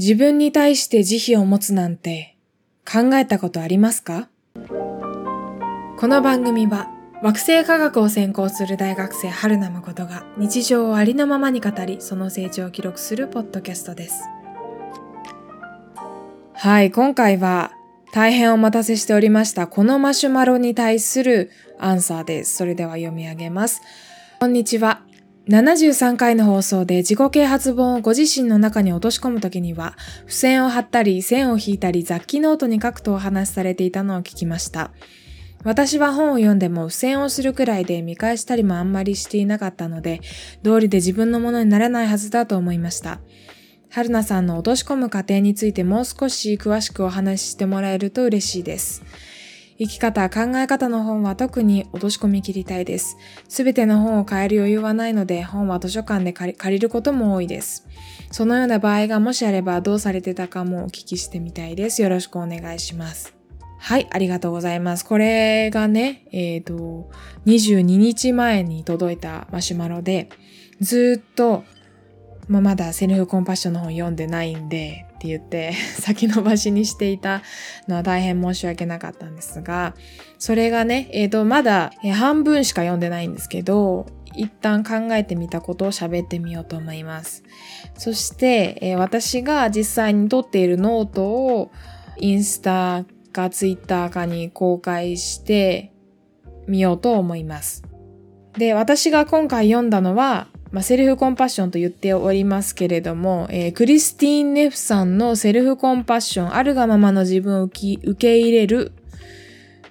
自分に対して慈悲を持つなんて考えたことありますか？この番組は惑星科学を専攻する大学生春名誠が日常をありのままに語りその成長を記録するポッドキャストです。はい、今回は大変お待たせしておりましたこのマシュマロに対するアンサーです。それでは読み上げます。こんにちは。73回の放送で自己啓発本をご自身の中に落とし込むときには、付箋を貼ったり、線を引いたり、雑記ノートに書くとお話しされていたのを聞きました。私は本を読んでも付箋をするくらいで見返したりもあんまりしていなかったので、道理で自分のものにならないはずだと思いました。春菜さんの落とし込む過程についてもう少し詳しくお話ししてもらえると嬉しいです。生き方、考え方の本は特に落とし込み切りたいです。すべての本を買える余裕はないので、本は図書館で借りることも多いです。そのような場合がもしあればどうされてたかもお聞きしてみたいです。よろしくお願いします。はい、ありがとうございます。これがね、えっ、ー、と、22日前に届いたマシュマロで、ずっとまあ、まだセルフコンパッションの本読んでないんでって言って 先延ばしにしていたのは大変申し訳なかったんですが、それがね、えっ、ー、と、まだ半分しか読んでないんですけど、一旦考えてみたことを喋ってみようと思います。そして、えー、私が実際に取っているノートをインスタかツイッターかに公開してみようと思います。で、私が今回読んだのは、まあ、セルフコンパッションと言っておりますけれども、えー、クリスティーン・ネフさんのセルフコンパッション、あるがままの自分を受け入れる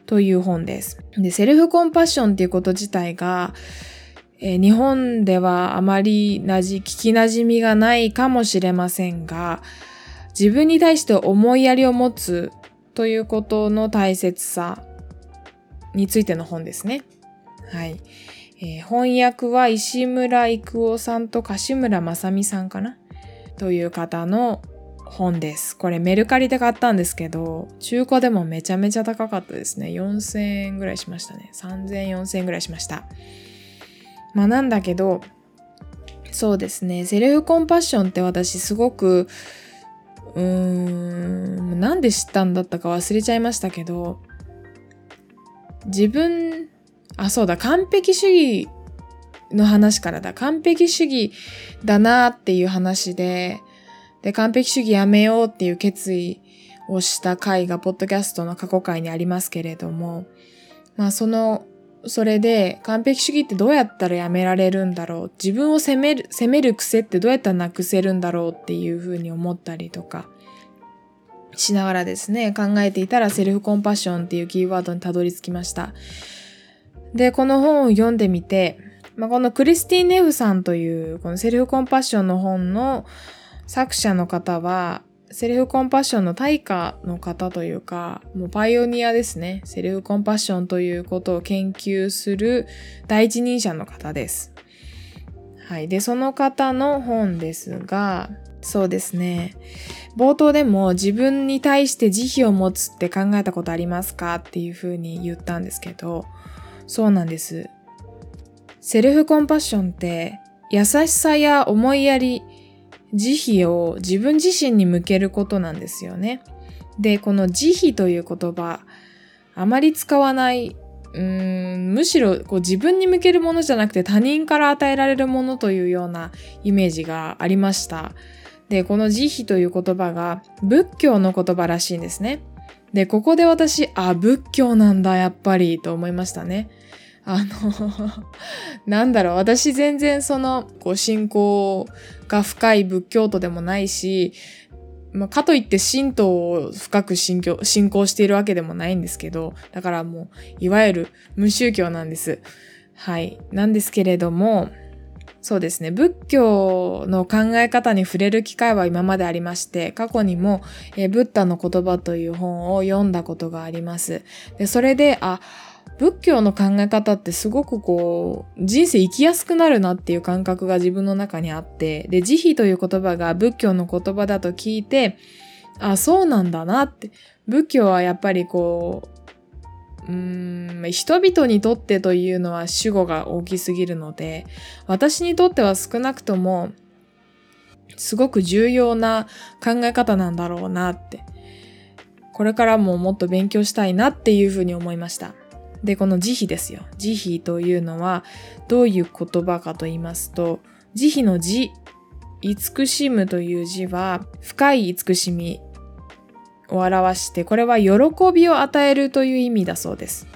という本です。で、セルフコンパッションっていうこと自体が、えー、日本ではあまりなじ、聞き馴染みがないかもしれませんが、自分に対して思いやりを持つということの大切さについての本ですね。はい。えー、翻訳は石村育夫さんと柏村正美さんかな？という方の本です。これメルカリで買ったんですけど、中古でもめちゃめちゃ高かったですね。4000円ぐらいしましたね。3000、4000円ぐらいしました。まあなんだけど、そうですね。セルフコンパッションって私すごく、うーん、なんで知ったんだったか忘れちゃいましたけど、自分あ、そうだ、完璧主義の話からだ。完璧主義だなっていう話で、で、完璧主義やめようっていう決意をした回が、ポッドキャストの過去回にありますけれども、まあ、その、それで、完璧主義ってどうやったらやめられるんだろう。自分を責める、責める癖ってどうやったらなくせるんだろうっていうふうに思ったりとか、しながらですね、考えていたらセルフコンパッションっていうキーワードにたどり着きました。で、この本を読んでみて、まあ、このクリスティー・ネフさんというこのセルフコンパッションの本の作者の方は、セルフコンパッションの対価の方というか、もうパイオニアですね。セルフコンパッションということを研究する第一人者の方です。はい。で、その方の本ですが、そうですね。冒頭でも自分に対して慈悲を持つって考えたことありますかっていうふうに言ったんですけど、そうなんです。セルフコンパッションって優しさや思いやり、慈悲を自分自身に向けることなんですよね。で、この慈悲という言葉、あまり使わない、うーんむしろこう自分に向けるものじゃなくて他人から与えられるものというようなイメージがありました。で、この慈悲という言葉が仏教の言葉らしいんですね。で、ここで私、あ、仏教なんだ、やっぱり、と思いましたね。あの なんだろう、私全然その、こう、信仰が深い仏教徒でもないし、まあ、かといって神道を深く信仰信仰しているわけでもないんですけど、だからもう、いわゆる無宗教なんです。はい。なんですけれども、そうですね。仏教の考え方に触れる機会は今までありまして、過去にも、え、ブッダの言葉という本を読んだことがあります。で、それで、あ、仏教の考え方ってすごくこう、人生生きやすくなるなっていう感覚が自分の中にあって、で、慈悲という言葉が仏教の言葉だと聞いて、あ、そうなんだなって。仏教はやっぱりこう、うーん、人々にとってというのは主語が大きすぎるので、私にとっては少なくとも、すごく重要な考え方なんだろうなって。これからももっと勉強したいなっていうふうに思いました。で、この慈悲ですよ。慈悲というのはどういう言葉かと言いますと、慈悲の慈、慈しむという字は深い慈しみを表して、これは喜びを与えるという意味だそうです。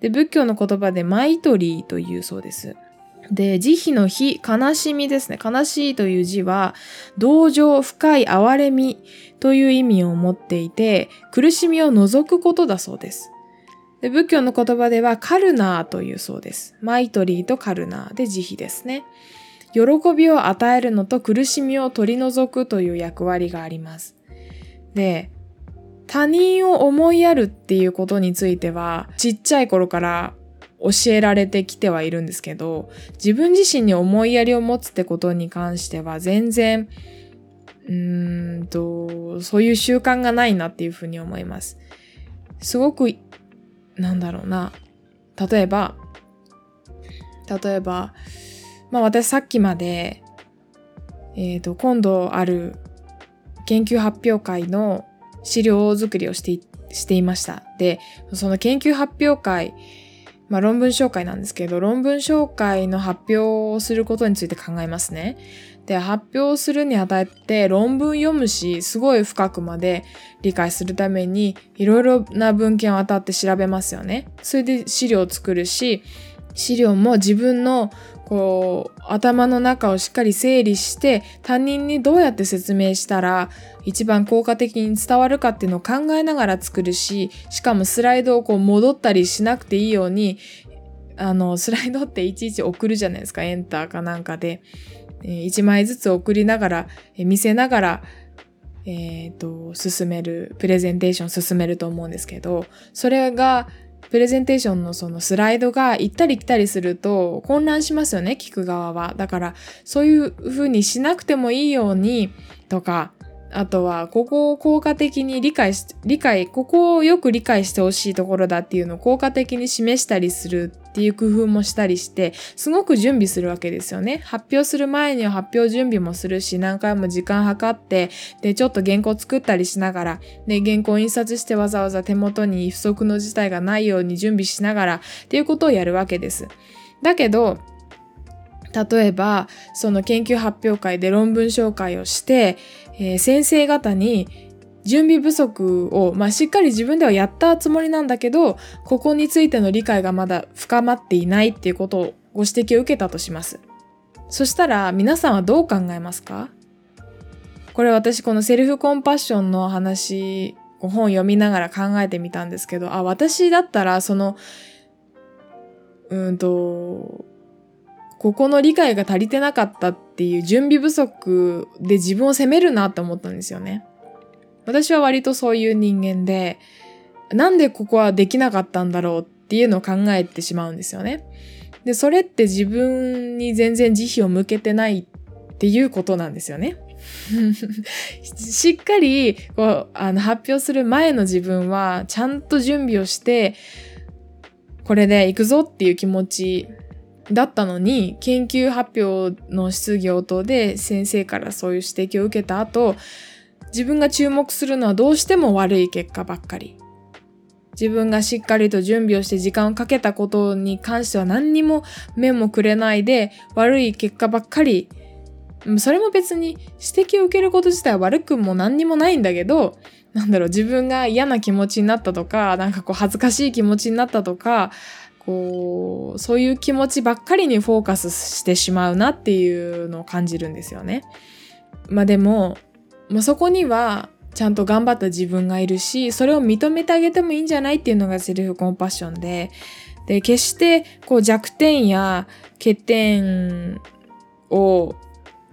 で、仏教の言葉でマイトリーというそうです。で、慈悲の悲、悲しみですね。悲しいという字は、同情、深い哀れみという意味を持っていて、苦しみを除くことだそうです。で仏教の言葉では、カルナーというそうです。マイトリーとカルナーで慈悲ですね。喜びを与えるのと苦しみを取り除くという役割があります。で、他人を思いやるっていうことについては、ちっちゃい頃から教えられてきてはいるんですけど、自分自身に思いやりを持つってことに関しては全然、うーんと、そういう習慣がないなっていうふうに思います。すごく、なんだろうな。例えば、例えば、まあ私さっきまで、えっ、ー、と、今度ある研究発表会の資料作りをしてしていました。で、その研究発表会、まあ、論文紹介なんですけど、論文紹介の発表をすることについて考えますね。で、発表するにあたって論文読むし、すごい深くまで理解するために、いろいろな文献を当たって調べますよね。それで資料を作るし、資料も自分のこう頭の中をしっかり整理して他人にどうやって説明したら一番効果的に伝わるかっていうのを考えながら作るししかもスライドをこう戻ったりしなくていいようにあのスライドっていちいち送るじゃないですかエンターかなんかで、え、1枚ずつ送りながら、え、見せながらえっ、ー、と進めるプレゼンテーション進めると思うんですけどそれがプレゼンテーションのそのスライドが行ったり来たりすると混乱しますよね、聞く側は。だから、そういう風にしなくてもいいようにとか、あとは、ここを効果的に理解し、理解、ここをよく理解してほしいところだっていうのを効果的に示したりするっていう工夫もしたりして、すごく準備するわけですよね。発表する前には発表準備もするし、何回も時間計って、で、ちょっと原稿作ったりしながら、で、原稿印刷してわざわざ手元に不足の事態がないように準備しながらっていうことをやるわけです。だけど、例えば、その研究発表会で論文紹介をして、えー、先生方に準備不足を、まあ、しっかり自分ではやったつもりなんだけど、ここについての理解がまだ深まっていないっていうことをご指摘を受けたとします。そしたら皆さんはどう考えますか？これ私このセルフコンパッションの話、本読みながら考えてみたんですけど、あ、私だったらその、うんと、ここの理解が足りてなかったっていう準備不足で自分を責めるなって思ったんですよね。私は割とそういう人間で、なんでここはできなかったんだろうっていうのを考えてしまうんですよね。で、それって自分に全然慈悲を向けてないっていうことなんですよね。しっかりこうあの発表する前の自分はちゃんと準備をしてこれで行くぞっていう気持ちだったのに、研究発表の質疑応答で先生からそういう指摘を受けた後、自分が注目するのはどうしても悪い結果ばっかり。自分がしっかりと準備をして時間をかけたことに関しては何にも目もくれないで悪い結果ばっかり。それも別に指摘を受けること自体は悪くも何にもないんだけど、なんだろう、自分が嫌な気持ちになったとか、なんかこう恥ずかしい気持ちになったとか、こう、そういう気持ちばっかりにフォーカスしてしまうなっていうのを感じるんですよね。まあでも、もうそこにはちゃんと頑張った自分がいるし、それを認めてあげてもいいんじゃないっていうのがセルフコンパッションで、で、決してこう弱点や欠点を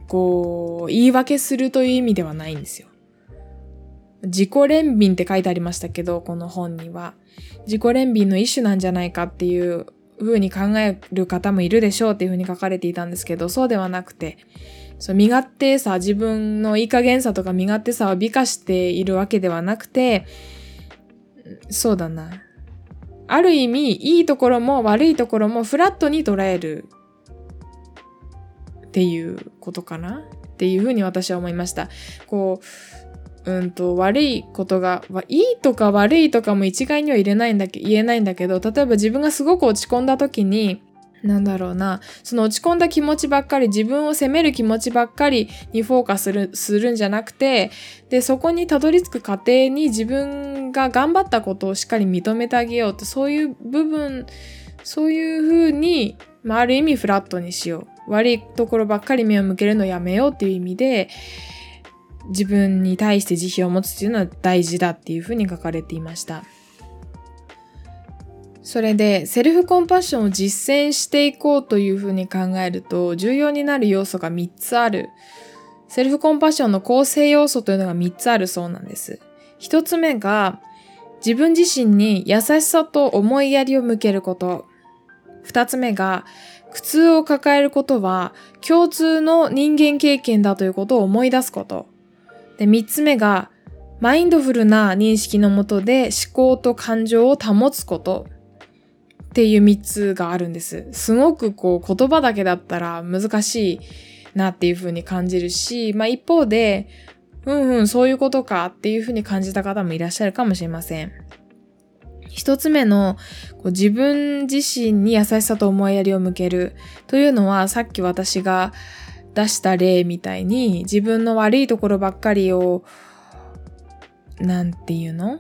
こう言い訳するという意味ではないんですよ。自己憐憫って書いてありましたけど、この本には。自己憐憫の一種なんじゃないかっていう風に考える方もいるでしょうっていう風に書かれていたんですけど、そうではなくて、そう身勝手さ、自分のいい加減さとか身勝手さを美化しているわけではなくて、そうだな。ある意味、いいところも悪いところもフラットに捉えるっていうことかなっていうふうに私は思いました。こう、うんと、悪いことが、いいとか悪いとかも一概には入れないんだけ言えないんだけど、例えば自分がすごく落ち込んだ時に、なんだろうな、その落ち込んだ気持ちばっかり、自分を責める気持ちばっかりにフォーカスする、するんじゃなくて、で、そこにたどり着く過程に自分が頑張ったことをしっかり認めてあげようって、そういう部分、そういうふうに、まあ、ある意味フラットにしよう。悪いところばっかり目を向けるのやめようっていう意味で、自分に対して慈悲を持つっていうのは大事だっていうふうに書かれていました。それでセルフコンパッションを実践していこうというふうに考えると重要になる要素が3つある。セルフコンパッションの構成要素というのが3つあるそうなんです。1つ目が自分自身に優しさと思いやりを向けること。2つ目が苦痛を抱えることは共通の人間経験だということを思い出すこと。で、3つ目がマインドフルな認識のもとで思考と感情を保つこと。っていう3つがあるんです。すごくこう言葉だけだったら難しいなっていう風に感じるし、まあ一方で、うんうん、そういうことかっていう風に感じた方もいらっしゃるかもしれません。一つ目のこう自分自身に優しさと思いやりを向けるというのはさっき私が出した例みたいに自分の悪いところばっかりをなんていうの？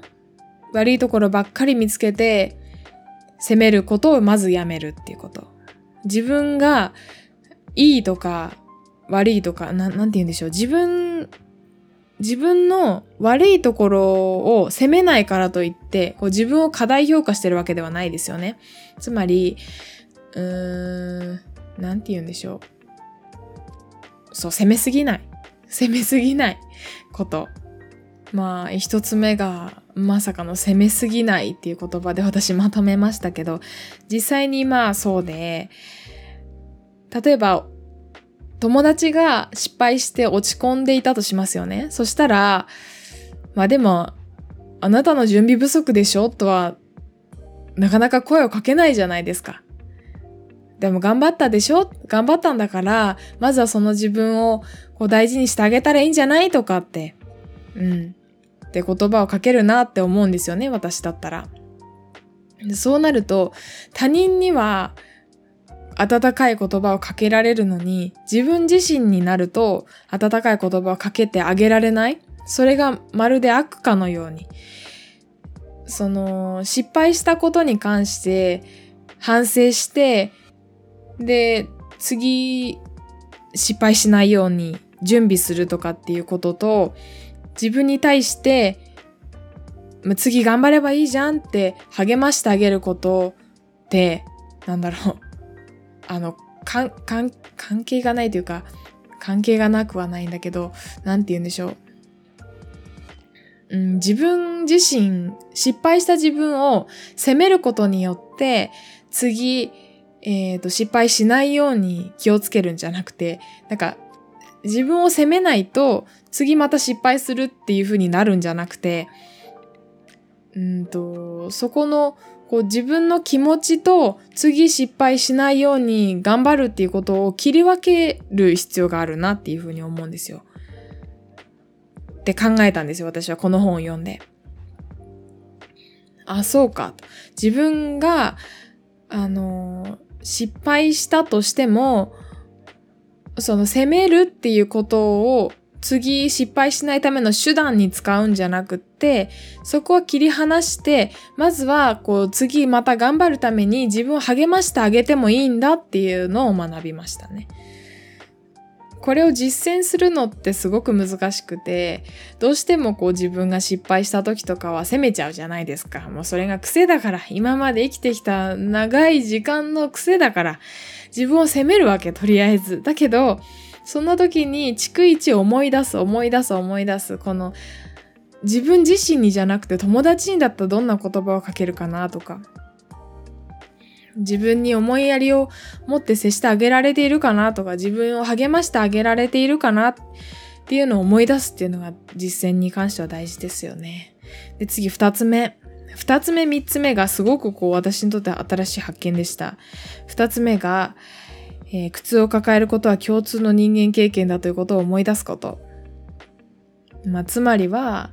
悪いところばっかり見つけて責めることをまずやめるっていうこと。自分がいいとか悪いとか、なんて言うんでしょう？自分、自分の悪いところを責めないからといって、こう自分を過大評価してるわけではないですよね。つまり、うーん、なんて言うんでしょう？そう、責めすぎない。責めすぎないこと。まあ、一つ目が、まさかの攻めすぎないっていう言葉で私まとめましたけど、実際にまあそうで、例えば、友達が失敗して落ち込んでいたとしますよね。そしたら、まあでも、あなたの準備不足でしょ？とは、なかなか声をかけないじゃないですか。でも頑張ったでしょ？頑張ったんだから、まずはその自分をこう大事にしてあげたらいいんじゃない？とかって。うん。って言葉をかけるなって思うんですよね、私だったら。そうなると、他人には温かい言葉をかけられるのに、自分自身になると温かい言葉をかけてあげられない？それがまるで悪かのように。その、失敗したことに関して反省して、で、次、失敗しないように準備するとかっていうことと、自分に対して、次頑張ればいいじゃんって励ましてあげることって、なんだろう。あの、かん、かん、関係がないというか、関係がなくはないんだけど、なんて言うんでしょう。うん、自分自身、失敗した自分を責めることによって、次、えっ、ー、と、失敗しないように気をつけるんじゃなくて、なんか、自分を責めないと次また失敗するっていう風になるんじゃなくて、うんと、そこのこう自分の気持ちと次失敗しないように頑張るっていうことを切り分ける必要があるなっていう風に思うんですよ。って考えたんですよ、私はこの本を読んで。あ、そうか。自分が、あの、失敗したとしても、その責めるっていうことを次失敗しないための手段に使うんじゃなくって、そこは切り離して、まずはこう次また頑張るために自分を励ましてあげてもいいんだっていうのを学びましたね。これを実践するのってすごく難しくて、どうしてもこう自分が失敗した時とかは責めちゃうじゃないですか。もうそれが癖だから、今まで生きてきた長い時間の癖だから、自分を責めるわけ、とりあえず。だけど、そんな時に逐一思い出す、思い出す、思い出す、この、自分自身にじゃなくて友達にだったらどんな言葉をかけるかなとか、自分に思いやりを持って接してあげられているかなとか、自分を励ましてあげられているかなっていうのを思い出すっていうのが実践に関しては大事ですよね。で、次二つ目。二つ目、三つ目がすごくこう私にとって新しい発見でした。二つ目が、ええー、苦痛を抱えることは共通の人間経験だということを思い出すこと。まあ、つまりは、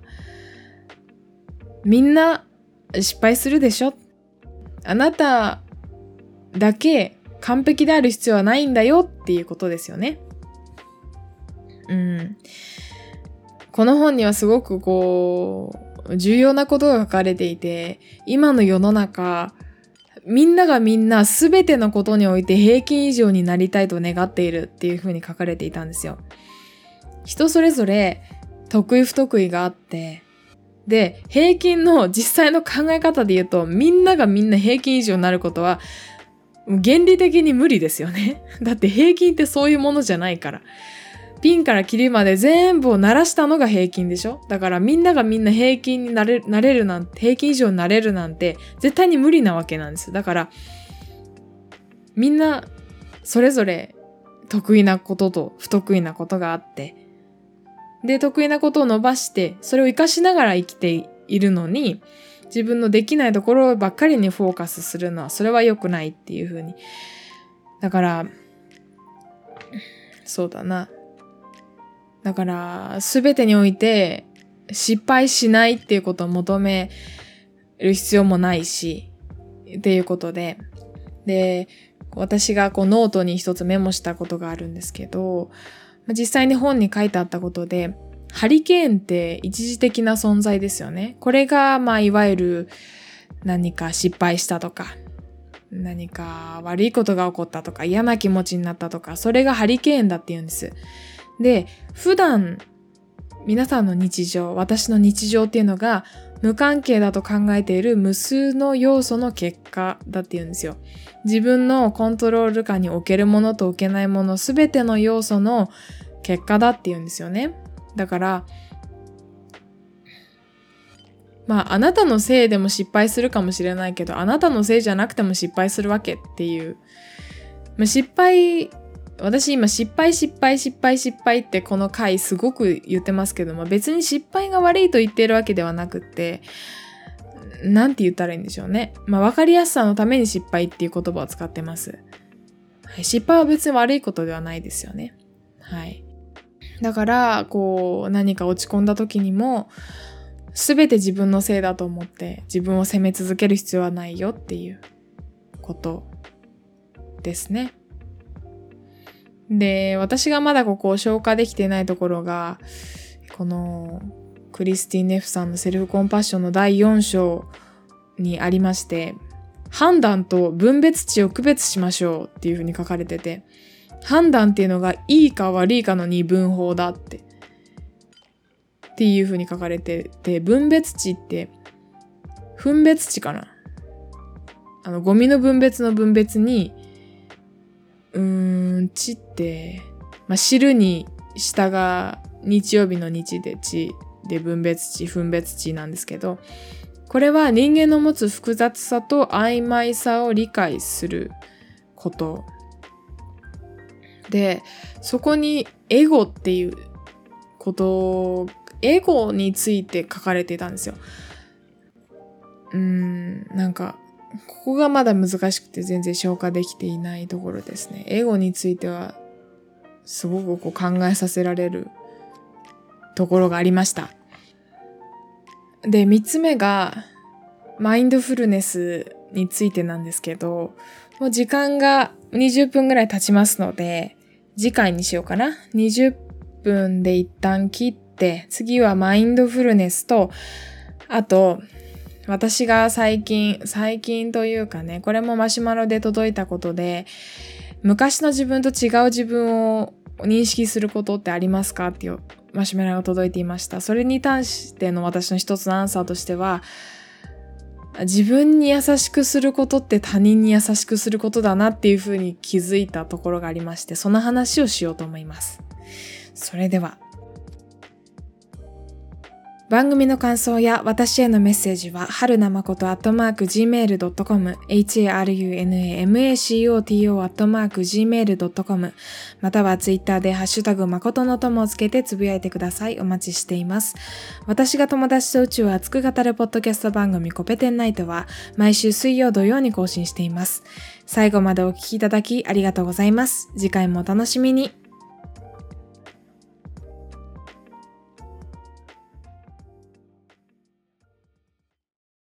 みんな失敗するでしょあなただけ完璧である必要はないんだよっていうことですよね。うん。この本にはすごくこう、重要なことが書かれていて、今の世の中、みんながみんな全てのことにおいて平均以上になりたいと願っているっていうふうに書かれていたんですよ。人それぞれ得意不得意があって、で、平均の実際の考え方で言うと、みんながみんな平均以上になることは、原理的に無理ですよね。だって平均ってそういうものじゃないから。ピンからキリまで全部を鳴らしたのが平均でしょ？だからみんながみんな平均になれなれるなんて、平均以上になれるなんて絶対に無理なわけなんです。だから、みんなそれぞれ得意なことと不得意なことがあって、で、得意なことを伸ばして、それを活かしながら生きているのに、自分のできないところばっかりにフォーカスするのは、それは良くないっていうふうに。だから、そうだな。だから、すべてにおいて失敗しないっていうことを求める必要もないし、っていうことで、で、私がこうノートに一つメモしたことがあるんですけど、実際に本に書いてあったことで、ハリケーンって一時的な存在ですよね。これが、まあ、いわゆる何か失敗したとか、何か悪いことが起こったとか、嫌な気持ちになったとか、それがハリケーンだって言うんです。で、普段、皆さんの日常、私の日常っていうのが無関係だと考えている無数の要素の結果だって言うんですよ。自分のコントロール下に置けるものと置けないものすべての要素の結果だって言うんですよね。だから、まあ、あなたのせいでも失敗するかもしれないけど、あなたのせいじゃなくても失敗するわけっていう。まあ、失敗、私今失敗失敗失敗失敗ってこの回すごく言ってますけども、別に失敗が悪いと言っているわけではなくって、なんて言ったらいいんでしょうね。まあ、わかりやすさのために失敗っていう言葉を使ってます。はい、失敗は別に悪いことではないですよね。はい。だから、こう、何か落ち込んだ時にも、すべて自分のせいだと思って自分を責め続ける必要はないよっていうことですね。で、私がまだここを消化できてないところが、このクリスティン・ネフさんのセルフコンパッションの第4章にありまして、判断と分別値を区別しましょうっていうふうに書かれてて、判断っていうのがいいか悪いかの二分法だって。っていう風に書かれてて、分別値って、分別値かなあの、ゴミの分別の分別に、うーん、値って、まあ、汁に下が日曜日の日で値で分別値、分別値なんですけど、これは人間の持つ複雑さと曖昧さを理解することで、そこにエゴっていうこと、エゴについて書かれてたんですよ。うーん、なんか、ここがまだ難しくて全然消化できていないところですね。エゴについては、すごくこう考えさせられるところがありました。で、三つ目が、マインドフルネスについてなんですけど、もう時間が20分ぐらい経ちますので、次回にしようかな。20分で一旦切って、次はマインドフルネスと、あと、私が最近、最近というかね、これもマシュマロで届いたことで、昔の自分と違う自分を認識することってありますかっていうマシュマロが届いていました。それに対しての私の一つのアンサーとしては、自分に優しくすることって他人に優しくすることだなっていうふうに気づいたところがありまして、その話をしようと思います。それでは。番組の感想や私へのメッセージは、はるなまことアットマーク gmail.com、harunamacoto アットマーク gmail.com、またはツイッターでハッシュタグ誠の友をつけてつぶやいてください。お待ちしています。私が友達と宇宙を熱く語るポッドキャスト番組コペテンナイトは、毎週水曜土曜に更新しています。最後までお聴きいただきありがとうございます。次回もお楽しみに。